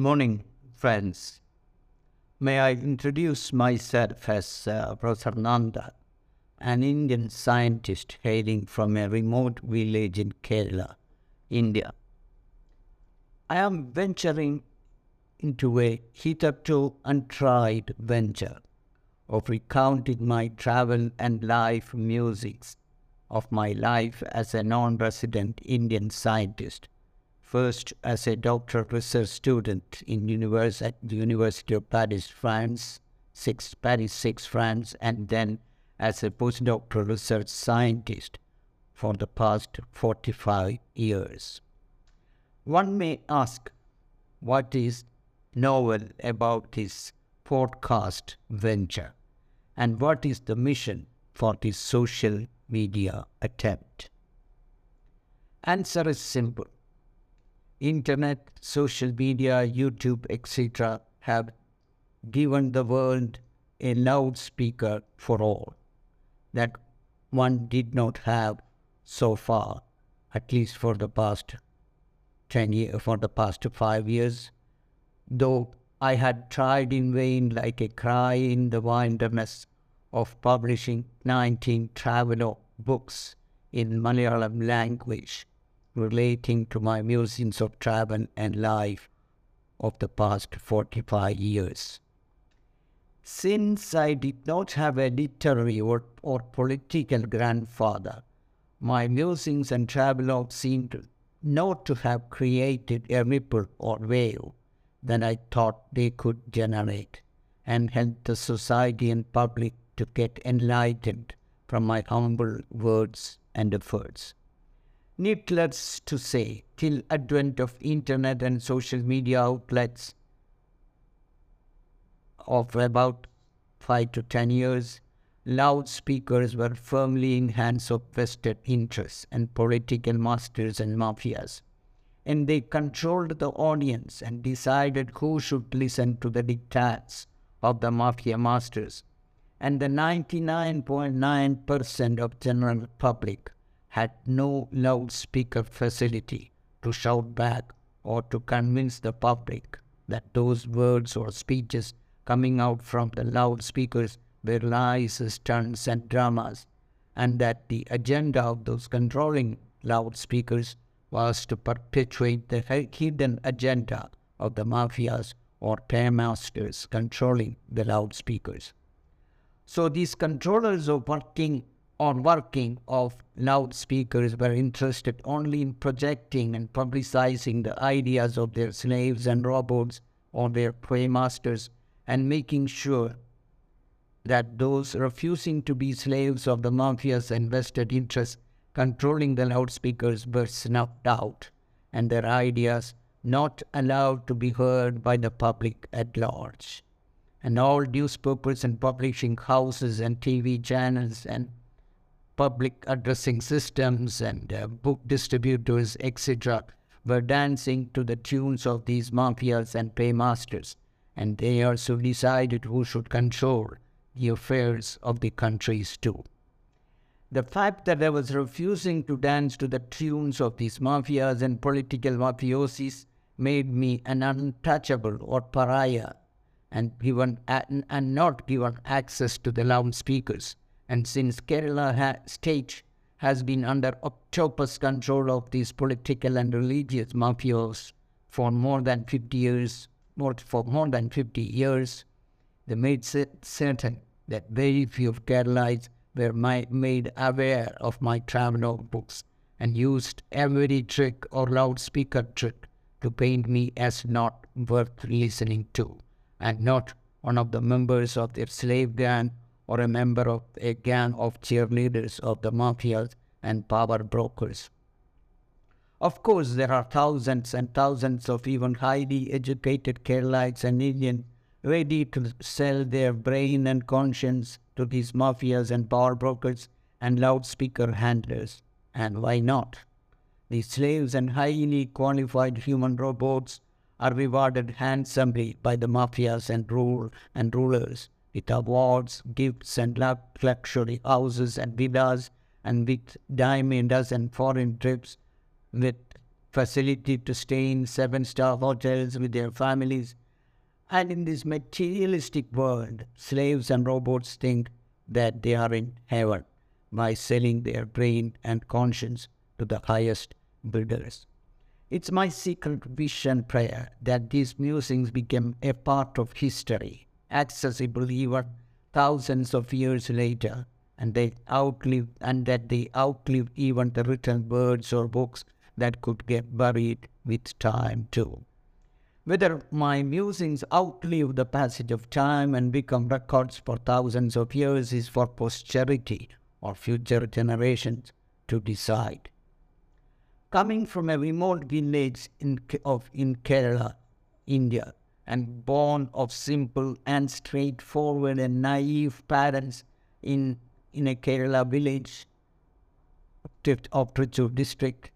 morning, friends. May I introduce myself as uh, Professor Nanda, an Indian scientist hailing from a remote village in Kerala, India. I am venturing into a hitherto untried venture of recounting my travel and life musings of my life as a non resident Indian scientist first as a doctoral research student in at the University of Paris, France, six, Paris 6, France, and then as a postdoctoral research scientist for the past 45 years. One may ask, what is novel about this podcast venture? And what is the mission for this social media attempt? Answer is simple internet, social media, YouTube, etc., have given the world a loudspeaker for all that one did not have so far, at least for the past 10 years, for the past five years. Though I had tried in vain, like a cry in the wilderness, of publishing 19 travel books in Malayalam language relating to my musings of travel and life of the past 45 years. Since I did not have a literary or, or political grandfather, my musings and travelogues seemed not to have created a ripple or wave that I thought they could generate, and help the society and public to get enlightened from my humble words and efforts. Needless to say, till advent of internet and social media outlets of about five to ten years, loudspeakers were firmly in hands of vested interests and political masters and mafias. And they controlled the audience and decided who should listen to the diktats of the mafia masters. And the 99.9% of general public had no loudspeaker facility to shout back or to convince the public that those words or speeches coming out from the loudspeakers were lies, stunts, and dramas, and that the agenda of those controlling loudspeakers was to perpetuate the hidden agenda of the mafias or paymasters controlling the loudspeakers. So these controllers of working on working of loudspeakers were interested only in projecting and publicizing the ideas of their slaves and robots or their paymasters and making sure that those refusing to be slaves of the mafia's invested interests controlling the loudspeakers were snuffed out and their ideas not allowed to be heard by the public at large. And all newspapers and publishing houses and TV channels and public addressing systems and uh, book distributors, etc., were dancing to the tunes of these mafias and paymasters, and they also decided who should control the affairs of the countries too. The fact that I was refusing to dance to the tunes of these mafias and political mafiosis made me an untouchable or pariah and given and not given access to the loudspeakers and since Kerala ha- state has been under octopus control of these political and religious mafias for more than 50 years, more, for more than 50 years, they made certain that very few of Keralites were my, made aware of my travel books and used every trick or loudspeaker trick to paint me as not worth listening to and not one of the members of their slave gang or a member of a gang of cheerleaders of the mafias and power brokers. Of course, there are thousands and thousands of even highly educated Keralites and Indians ready to sell their brain and conscience to these mafias and power brokers and loudspeaker handlers. And why not? These slaves and highly qualified human robots are rewarded handsomely by the mafias and rule and rulers with awards, gifts, and luxury houses and villas, and with diamonds and foreign trips, with facility to stay in seven star hotels with their families. And in this materialistic world, slaves and robots think that they are in heaven by selling their brain and conscience to the highest bidders. It's my secret wish and prayer that these musings become a part of history, accessible even thousands of years later, and they outlive and that they outlive even the written words or books that could get buried with time too. Whether my musings outlive the passage of time and become records for thousands of years is for posterity or future generations to decide. Coming from a remote village in, of, in Kerala, India, and born of simple and straightforward and naive parents in, in a Kerala village of Trichur district,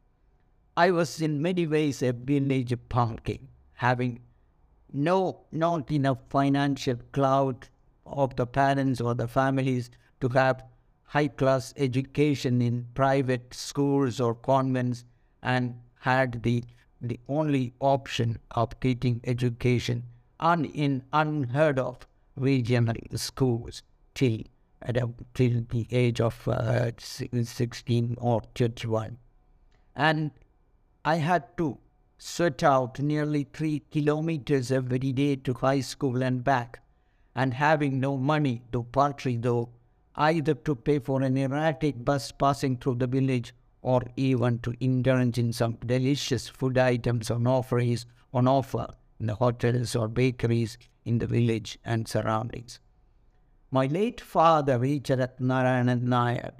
I was in many ways a village pumpkin, having no not enough financial clout of the parents or the families to have high class education in private schools or convents and had the the only option of getting education and in unheard of regional schools till, till the age of uh, 16 or 21. And I had to sweat out nearly three kilometers every day to high school and back, and having no money, though partly though, either to pay for an erratic bus passing through the village or even to indulge in some delicious food items on offers on offer in the hotels or bakeries in the village and surroundings. My late father, Richard Narayanan Nair,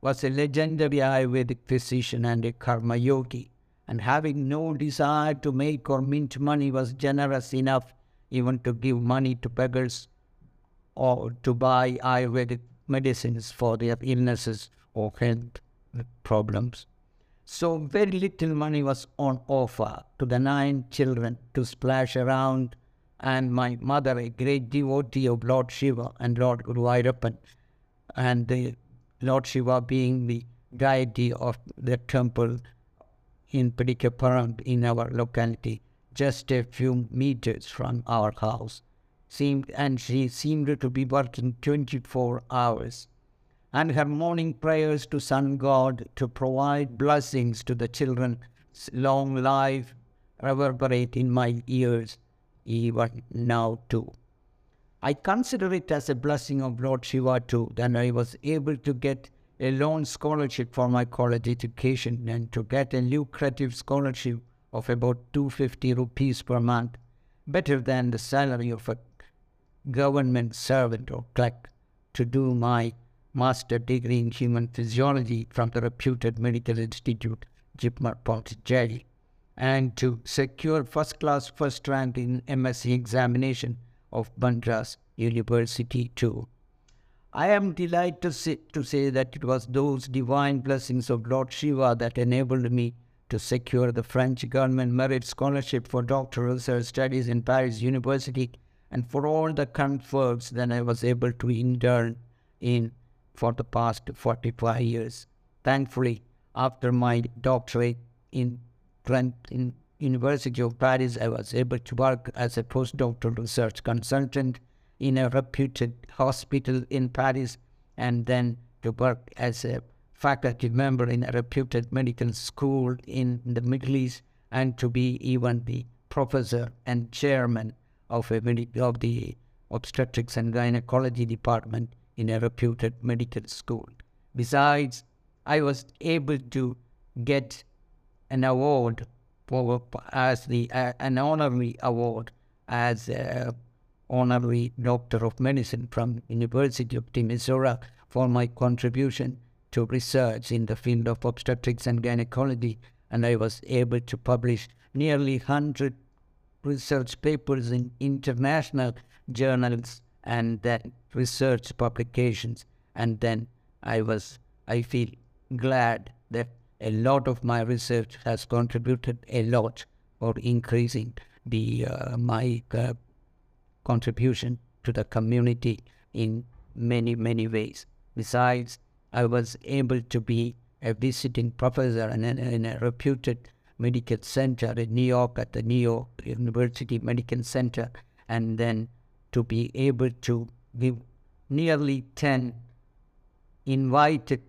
was a legendary Ayurvedic physician and a karma yogi and having no desire to make or mint money was generous enough even to give money to beggars or to buy Ayurvedic medicines for their illnesses or health problems. So very little money was on offer to the nine children to splash around and my mother, a great devotee of Lord Shiva and Lord Guru Guruvayurappan, and the Lord Shiva being the deity of the temple in Padikaparam in our locality, just a few meters from our house. Seemed and she seemed to be working 24 hours. And her morning prayers to Sun God to provide blessings to the children's long life reverberate in my ears even now too. I consider it as a blessing of Lord Shiva too that I was able to get a loan scholarship for my college education and to get a lucrative scholarship of about 250 rupees per month, better than the salary of a government servant or clerk, to do my master degree in human physiology from the reputed medical institute, JIPMER Pondicherry, and to secure first class first rank in MSc examination of Madras University too. I am delighted to say, to say that it was those divine blessings of Lord Shiva that enabled me to secure the French government merit scholarship for doctoral research studies in Paris University and for all the comforts that I was able to indulge in for the past 45 years. Thankfully, after my doctorate in, in University of Paris, I was able to work as a postdoctoral research consultant in a reputed hospital in Paris and then to work as a faculty member in a reputed medical school in the Middle East and to be even the professor and chairman of, a, of the obstetrics and gynecology department in a reputed medical school. Besides, I was able to get an award for, as the uh, an honorary award as honorary doctor of medicine from University of Timisoara for my contribution to research in the field of obstetrics and gynecology and I was able to publish nearly 100 research papers in international journals and then research publications and then I was I feel glad that a lot of my research has contributed a lot for increasing the uh, my uh, contribution to the community in many, many ways. Besides, I was able to be a visiting professor in a, in a reputed Medical Center in New York at the New York University Medical Center, and then to be able to give nearly 10 invited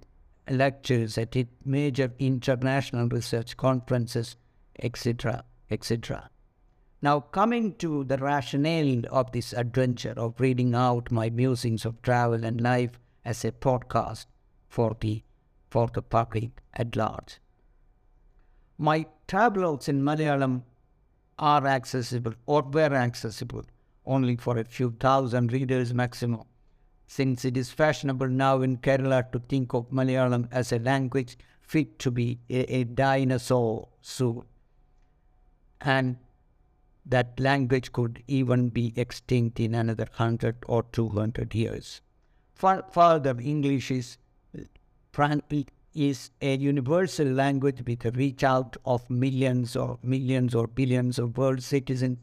lectures at major international research conferences, etc., etc. Now, coming to the rationale of this adventure of reading out my musings of travel and life as a podcast for the for the public at large. My travelogues in Malayalam are accessible or were accessible only for a few thousand readers maximum, since it is fashionable now in Kerala to think of Malayalam as a language fit to be a, a dinosaur soon. And that language could even be extinct in another 100 or 200 years. Further, English is, is a universal language with a reach out of millions or millions or billions of world citizens,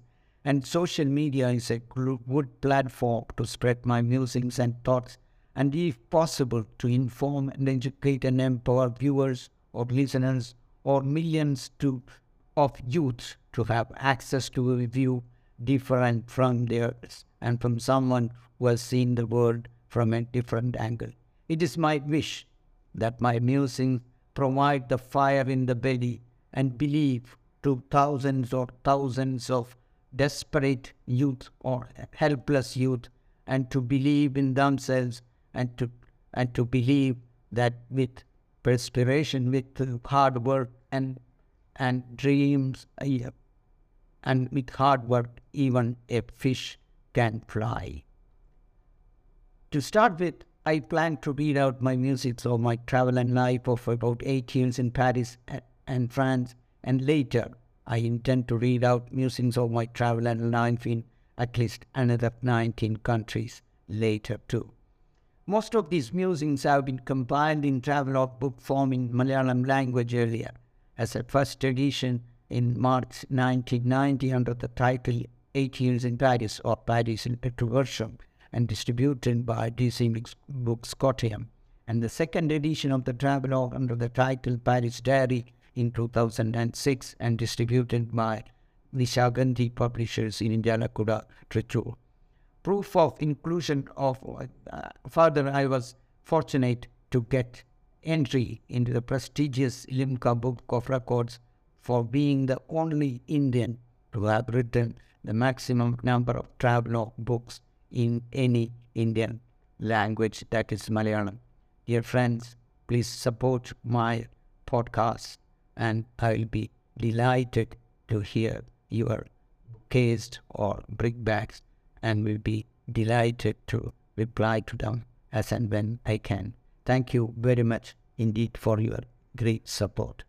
and social media is a good platform to spread my musings and thoughts, and if possible, to inform and educate and empower viewers or listeners or millions to of youth to have access to a view different from theirs and from someone who has seen the world from a different angle. It is my wish that my musings provide the fire in the belly and belief to thousands or thousands of desperate youth or helpless youth and to believe in themselves and to and to believe that with perspiration, with hard work and and dreams and with hard work, even a fish can fly. To start with, I plan to read out my music so my travel and life of about eight years in Paris and France, and later I intend to read out musings of my travel and life in at least another 19 countries later too. Most of these musings have been compiled in travelogue book form in Malayalam language earlier, as a first edition in March 1990 under the title Eight Years in Paris or Paris in Retroversion and distributed by DC Books Kottayam. And the second edition of the travelogue under the title Paris Diary in 2006 and distributed by Nishagandhi Publishers in Indianapolis, Trichy. Proof of inclusion of, uh, further, I was fortunate to get entry into the prestigious Limca Book of Records for being the only Indian to have written the maximum number of travelogue books in any Indian language, that is Malayalam. Dear friends, please support my podcast, and I'll be delighted to hear your case or brickbacks, and will be delighted to reply to them as and when I can. Thank you very much indeed for your great support.